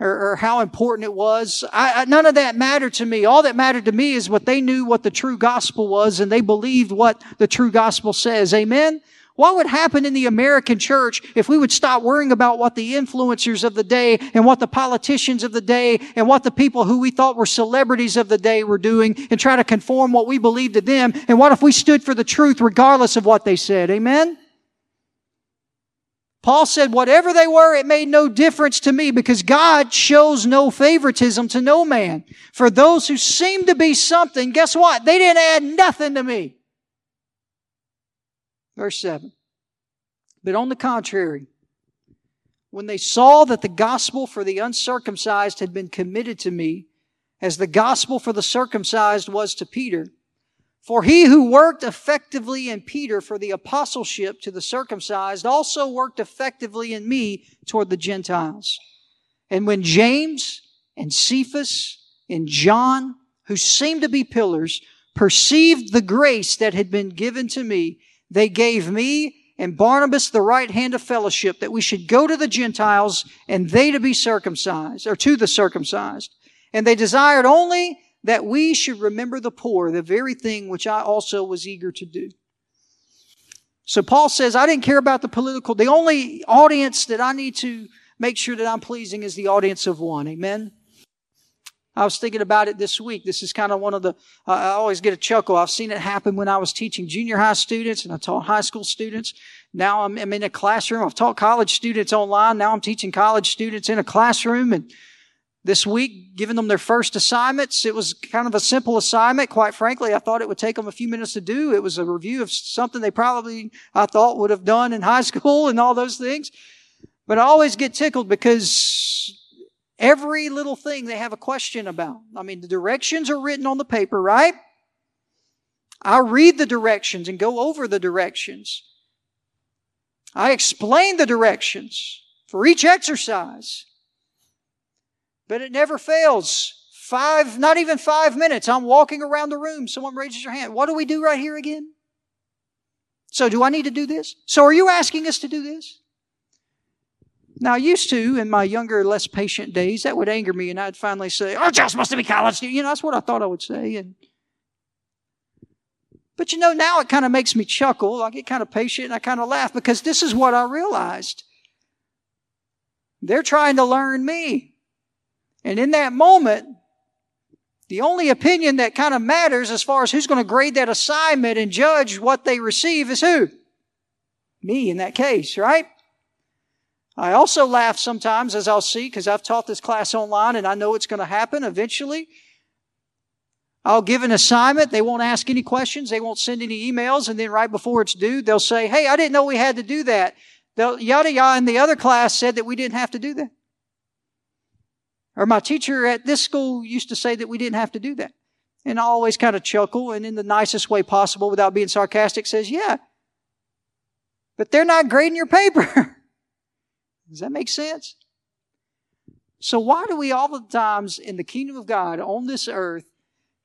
or, or how important it was. I, I, none of that mattered to me. All that mattered to me is what they knew what the true gospel was and they believed what the true gospel says. Amen? What would happen in the American church if we would stop worrying about what the influencers of the day and what the politicians of the day and what the people who we thought were celebrities of the day were doing and try to conform what we believed to them? And what if we stood for the truth regardless of what they said? Amen? Paul said, whatever they were, it made no difference to me because God shows no favoritism to no man. For those who seem to be something, guess what? They didn't add nothing to me. Verse 7. But on the contrary, when they saw that the gospel for the uncircumcised had been committed to me, as the gospel for the circumcised was to Peter, for he who worked effectively in Peter for the apostleship to the circumcised also worked effectively in me toward the Gentiles. And when James and Cephas and John, who seemed to be pillars, perceived the grace that had been given to me, they gave me and Barnabas the right hand of fellowship that we should go to the Gentiles and they to be circumcised, or to the circumcised. And they desired only that we should remember the poor, the very thing which I also was eager to do. So Paul says, I didn't care about the political. The only audience that I need to make sure that I'm pleasing is the audience of one. Amen. I was thinking about it this week. This is kind of one of the, uh, I always get a chuckle. I've seen it happen when I was teaching junior high students and I taught high school students. Now I'm, I'm in a classroom. I've taught college students online. Now I'm teaching college students in a classroom and this week, giving them their first assignments. It was kind of a simple assignment. Quite frankly, I thought it would take them a few minutes to do. It was a review of something they probably, I thought, would have done in high school and all those things. But I always get tickled because every little thing they have a question about. I mean, the directions are written on the paper, right? I read the directions and go over the directions. I explain the directions for each exercise. But it never fails. Five, not even five minutes. I'm walking around the room. Someone raises their hand. What do we do right here again? So do I need to do this? So are you asking us to do this? Now, I used to, in my younger, less patient days, that would anger me, and I'd finally say, "Oh, just must be college." You know, that's what I thought I would say. And but you know, now it kind of makes me chuckle. I get kind of patient, and I kind of laugh because this is what I realized. They're trying to learn me. And in that moment, the only opinion that kind of matters as far as who's going to grade that assignment and judge what they receive is who? Me in that case, right? I also laugh sometimes as I'll see, because I've taught this class online and I know it's going to happen eventually. I'll give an assignment. They won't ask any questions. They won't send any emails. And then right before it's due, they'll say, Hey, I didn't know we had to do that. They'll, yada yada. And the other class said that we didn't have to do that. Or my teacher at this school used to say that we didn't have to do that. And I always kind of chuckle and in the nicest way possible without being sarcastic says, yeah. But they're not grading your paper. Does that make sense? So why do we all the times in the kingdom of God on this earth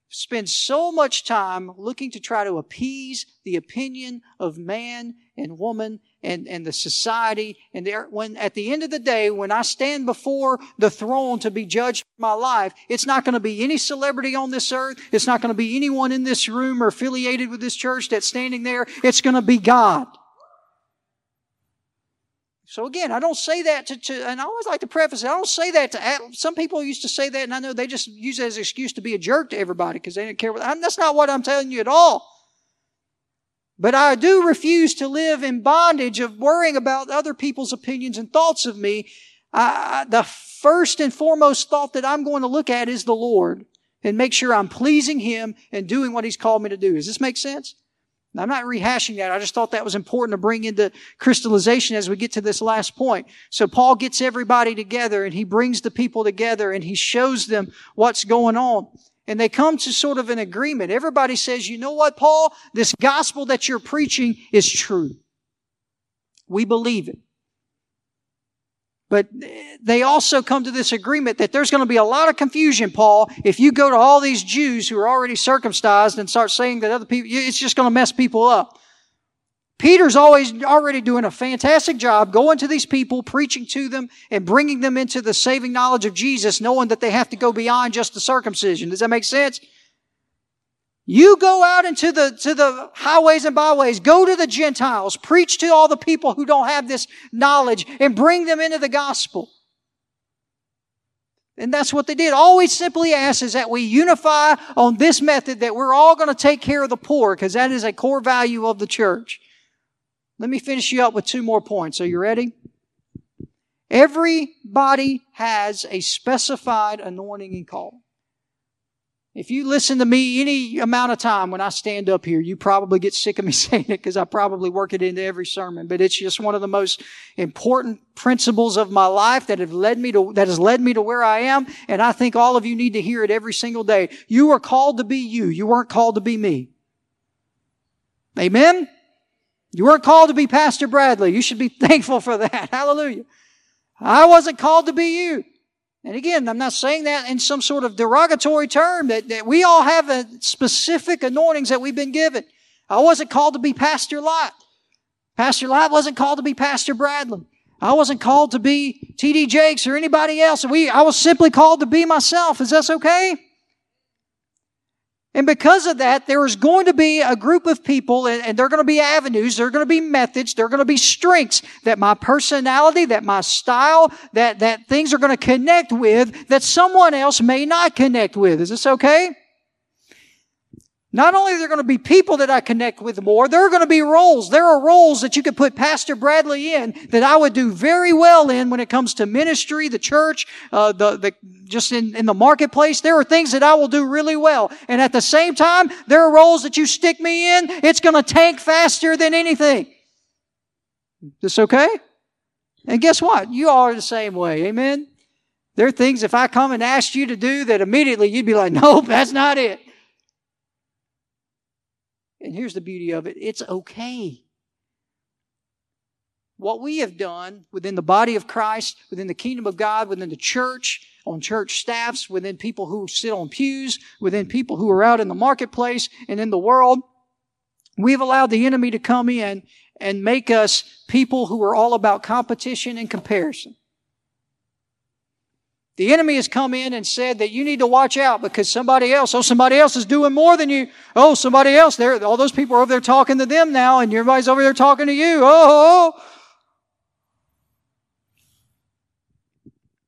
spend so much time looking to try to appease the opinion of man and woman and, and the society. And there, when at the end of the day, when I stand before the throne to be judged for my life, it's not going to be any celebrity on this earth. It's not going to be anyone in this room or affiliated with this church that's standing there. It's going to be God. So again, I don't say that to, to, and I always like to preface it. I don't say that to, some people used to say that, and I know they just use it as an excuse to be a jerk to everybody because they didn't care. That's not what I'm telling you at all. But I do refuse to live in bondage of worrying about other people's opinions and thoughts of me. I, the first and foremost thought that I'm going to look at is the Lord and make sure I'm pleasing Him and doing what He's called me to do. Does this make sense? I'm not rehashing that. I just thought that was important to bring into crystallization as we get to this last point. So Paul gets everybody together and he brings the people together and he shows them what's going on and they come to sort of an agreement. Everybody says, you know what, Paul? This gospel that you're preaching is true. We believe it. But they also come to this agreement that there's going to be a lot of confusion, Paul, if you go to all these Jews who are already circumcised and start saying that other people, it's just going to mess people up. Peter's always already doing a fantastic job going to these people, preaching to them, and bringing them into the saving knowledge of Jesus, knowing that they have to go beyond just the circumcision. Does that make sense? You go out into the, to the highways and byways, go to the Gentiles, preach to all the people who don't have this knowledge, and bring them into the gospel. And that's what they did. All we simply ask is that we unify on this method that we're all going to take care of the poor, because that is a core value of the church. Let me finish you up with two more points. Are you ready? Everybody has a specified anointing and call. If you listen to me any amount of time when I stand up here, you probably get sick of me saying it because I probably work it into every sermon. But it's just one of the most important principles of my life that have led me to, that has led me to where I am. And I think all of you need to hear it every single day. You are called to be you. You weren't called to be me. Amen? You weren't called to be Pastor Bradley. You should be thankful for that. Hallelujah. I wasn't called to be you. And again, I'm not saying that in some sort of derogatory term, that, that we all have a specific anointings that we've been given. I wasn't called to be Pastor Lot. Pastor Lot wasn't called to be Pastor Bradley. I wasn't called to be T.D. Jakes or anybody else. We, I was simply called to be myself. Is that okay? And because of that, there is going to be a group of people, and, there are going to be avenues, there are going to be methods, there are going to be strengths that my personality, that my style, that, that things are going to connect with that someone else may not connect with. Is this okay? Not only are there going to be people that I connect with more, there are going to be roles. There are roles that you could put Pastor Bradley in that I would do very well in when it comes to ministry, the church, uh, the, the, just in, in the marketplace. There are things that I will do really well. And at the same time, there are roles that you stick me in, it's going to tank faster than anything. This okay? And guess what? You are the same way. Amen? There are things if I come and ask you to do that immediately you'd be like, nope, that's not it. And here's the beauty of it it's okay. What we have done within the body of Christ, within the kingdom of God, within the church, on church staffs, within people who sit on pews, within people who are out in the marketplace and in the world, we've allowed the enemy to come in and make us people who are all about competition and comparison. The enemy has come in and said that you need to watch out because somebody else, oh, somebody else is doing more than you. Oh, somebody else, there, all those people are over there talking to them now, and everybody's over there talking to you. Oh, oh, oh.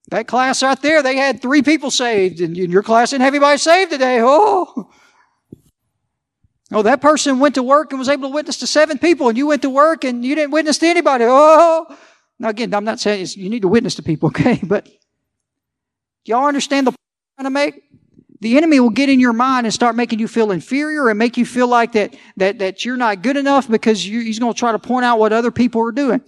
That class right there, they had three people saved, and your class didn't have anybody saved today. Oh. Oh, that person went to work and was able to witness to seven people, and you went to work and you didn't witness to anybody. Oh. Now, again, I'm not saying you need to witness to people, okay? But y'all understand the point I'm trying to make? The enemy will get in your mind and start making you feel inferior and make you feel like that, that, that you're not good enough because he's going to try to point out what other people are doing.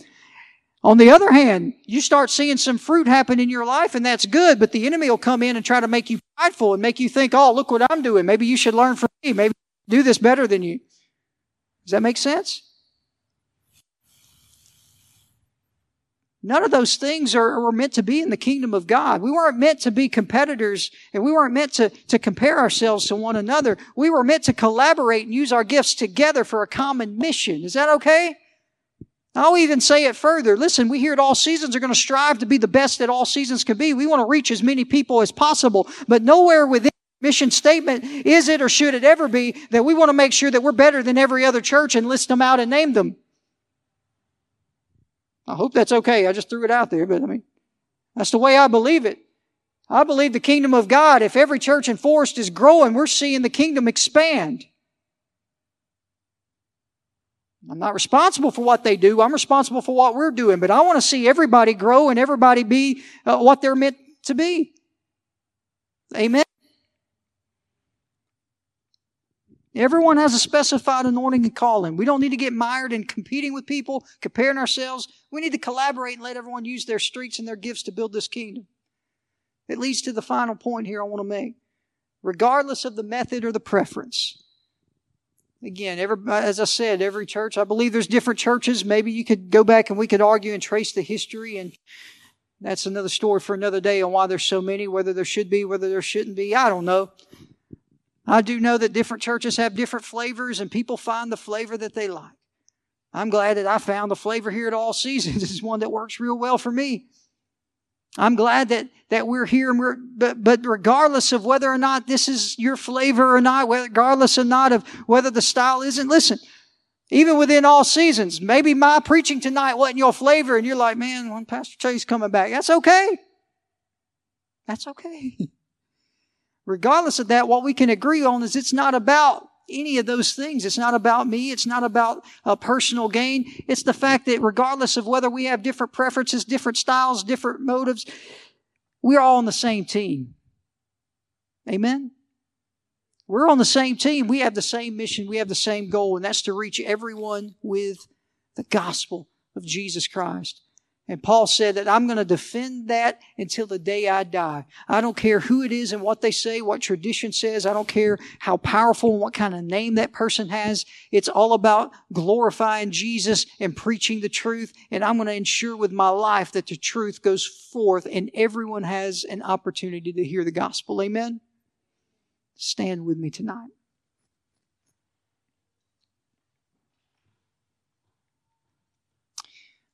On the other hand, you start seeing some fruit happen in your life and that's good, but the enemy will come in and try to make you prideful and make you think, oh, look what I'm doing. Maybe you should learn from me. Maybe do this better than you. Does that make sense? None of those things are, meant to be in the kingdom of God. We weren't meant to be competitors and we weren't meant to, to compare ourselves to one another. We were meant to collaborate and use our gifts together for a common mission. Is that okay? I'll even say it further. Listen, we here at All Seasons are going to strive to be the best that all seasons can be. We want to reach as many people as possible, but nowhere within mission statement is it or should it ever be that we want to make sure that we're better than every other church and list them out and name them. I hope that's okay. I just threw it out there, but I mean, that's the way I believe it. I believe the kingdom of God, if every church in Forest is growing, we're seeing the kingdom expand. I'm not responsible for what they do. I'm responsible for what we're doing, but I want to see everybody grow and everybody be uh, what they're meant to be. Amen. Everyone has a specified anointing and calling. We don't need to get mired in competing with people, comparing ourselves. We need to collaborate and let everyone use their streets and their gifts to build this kingdom. It leads to the final point here I want to make. Regardless of the method or the preference. Again, as I said, every church, I believe there's different churches. Maybe you could go back and we could argue and trace the history and that's another story for another day on why there's so many, whether there should be, whether there shouldn't be. I don't know. I do know that different churches have different flavors and people find the flavor that they like. I'm glad that I found the flavor here at All Seasons. It's one that works real well for me. I'm glad that, that we're here and we're, but, but regardless of whether or not this is your flavor or not, regardless or not of whether the style isn't, listen, even within all seasons, maybe my preaching tonight wasn't your flavor and you're like, man, when Pastor Chase coming back, that's okay. That's okay. regardless of that, what we can agree on is it's not about any of those things. It's not about me. It's not about a personal gain. It's the fact that regardless of whether we have different preferences, different styles, different motives, we're all on the same team. Amen? We're on the same team. We have the same mission. We have the same goal, and that's to reach everyone with the gospel of Jesus Christ. And Paul said that I'm going to defend that until the day I die. I don't care who it is and what they say, what tradition says. I don't care how powerful and what kind of name that person has. It's all about glorifying Jesus and preaching the truth. And I'm going to ensure with my life that the truth goes forth and everyone has an opportunity to hear the gospel. Amen. Stand with me tonight.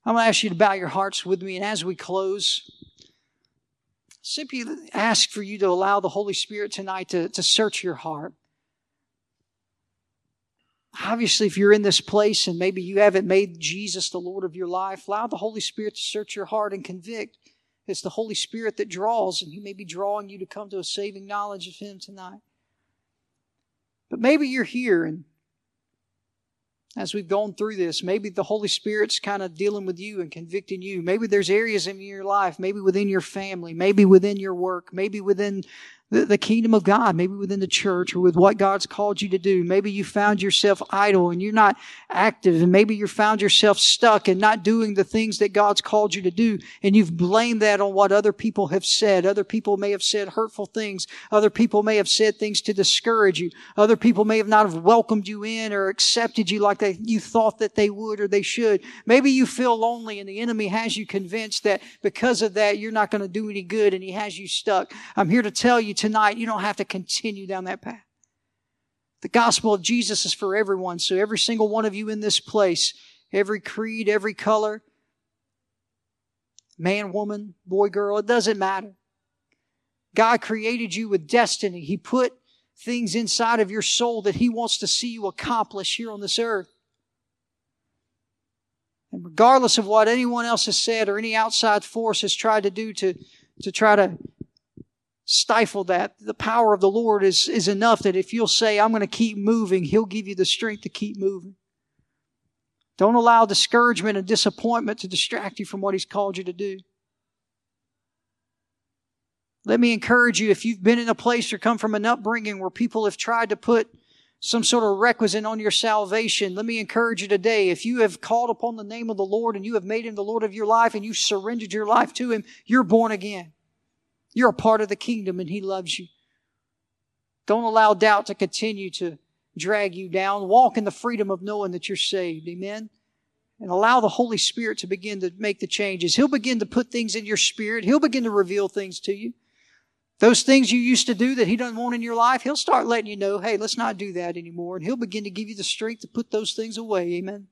I'm going to ask you to bow your hearts with me. And as we close, simply ask for you to allow the Holy Spirit tonight to, to search your heart. Obviously, if you're in this place and maybe you haven't made Jesus the Lord of your life, allow the Holy Spirit to search your heart and convict. It's the Holy Spirit that draws, and He may be drawing you to come to a saving knowledge of Him tonight. But maybe you're here and as we've gone through this, maybe the Holy Spirit's kind of dealing with you and convicting you. Maybe there's areas in your life, maybe within your family, maybe within your work, maybe within the, the kingdom of God, maybe within the church or with what God's called you to do. Maybe you found yourself idle and you're not active and maybe you found yourself stuck and not doing the things that God's called you to do. And you've blamed that on what other people have said. Other people may have said hurtful things. Other people may have said things to discourage you. Other people may have not have welcomed you in or accepted you like they, you thought that they would or they should. Maybe you feel lonely and the enemy has you convinced that because of that, you're not going to do any good and he has you stuck. I'm here to tell you tonight, you don't have to continue down that path. The gospel of Jesus is for everyone. So every single one of you in this place, every creed, every color, man, woman, boy, girl, it doesn't matter. God created you with destiny. He put things inside of your soul that He wants to see you accomplish here on this earth. And regardless of what anyone else has said or any outside force has tried to do to, to try to stifle that. The power of the Lord is, is enough that if you'll say, I'm going to keep moving, He'll give you the strength to keep moving. Don't allow discouragement and disappointment to distract you from what He's called you to do. Let me encourage you if you've been in a place or come from an upbringing where people have tried to put some sort of requisite on your salvation, let me encourage you today. If you have called upon the name of the Lord and you have made Him the Lord of your life and you surrendered your life to Him, you're born again. You're a part of the kingdom and He loves you. Don't allow doubt to continue to drag you down. Walk in the freedom of knowing that you're saved. Amen. And allow the Holy Spirit to begin to make the changes. He'll begin to put things in your spirit. He'll begin to reveal things to you. Those things you used to do that He doesn't want in your life, He'll start letting you know, hey, let's not do that anymore. And He'll begin to give you the strength to put those things away. Amen.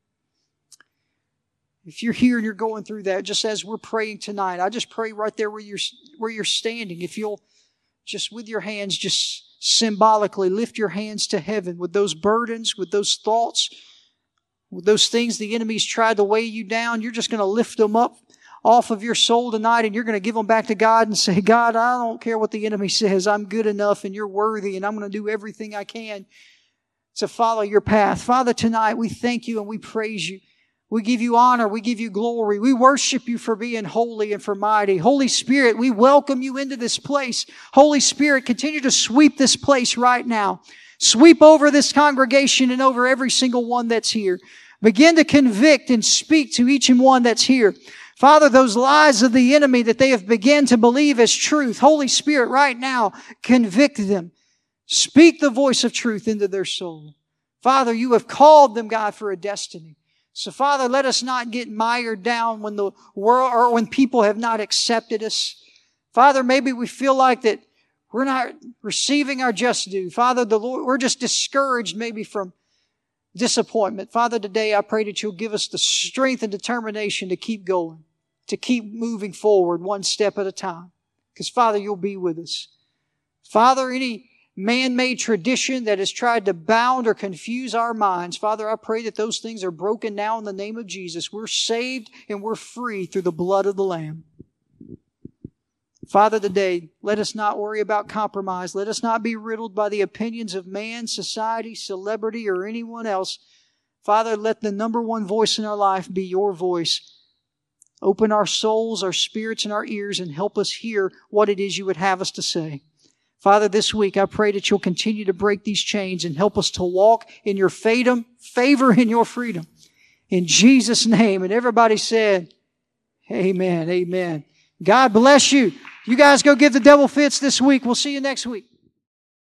If you're here and you're going through that, just as we're praying tonight, I just pray right there where you're where you're standing. If you'll just with your hands, just symbolically lift your hands to heaven with those burdens, with those thoughts, with those things the enemy's tried to weigh you down, you're just going to lift them up off of your soul tonight and you're going to give them back to God and say, God, I don't care what the enemy says. I'm good enough and you're worthy and I'm going to do everything I can to follow your path. Father, tonight we thank you and we praise you. We give you honor. We give you glory. We worship you for being holy and for mighty. Holy Spirit, we welcome you into this place. Holy Spirit, continue to sweep this place right now. Sweep over this congregation and over every single one that's here. Begin to convict and speak to each and one that's here. Father, those lies of the enemy that they have begun to believe as truth, Holy Spirit, right now, convict them. Speak the voice of truth into their soul. Father, you have called them, God, for a destiny. So Father, let us not get mired down when the world or when people have not accepted us. Father, maybe we feel like that we're not receiving our just due. Father, the Lord, we're just discouraged maybe from disappointment. Father, today I pray that you'll give us the strength and determination to keep going, to keep moving forward one step at a time. Because Father, you'll be with us. Father, any man-made tradition that has tried to bound or confuse our minds. Father, I pray that those things are broken now in the name of Jesus. We're saved and we're free through the blood of the Lamb. Father, today, let us not worry about compromise. Let us not be riddled by the opinions of man, society, celebrity, or anyone else. Father, let the number one voice in our life be your voice. Open our souls, our spirits, and our ears and help us hear what it is you would have us to say. Father, this week I pray that you'll continue to break these chains and help us to walk in your fatum, favor in your freedom. In Jesus' name. And everybody said, Amen. Amen. God bless you. You guys go give the devil fits this week. We'll see you next week.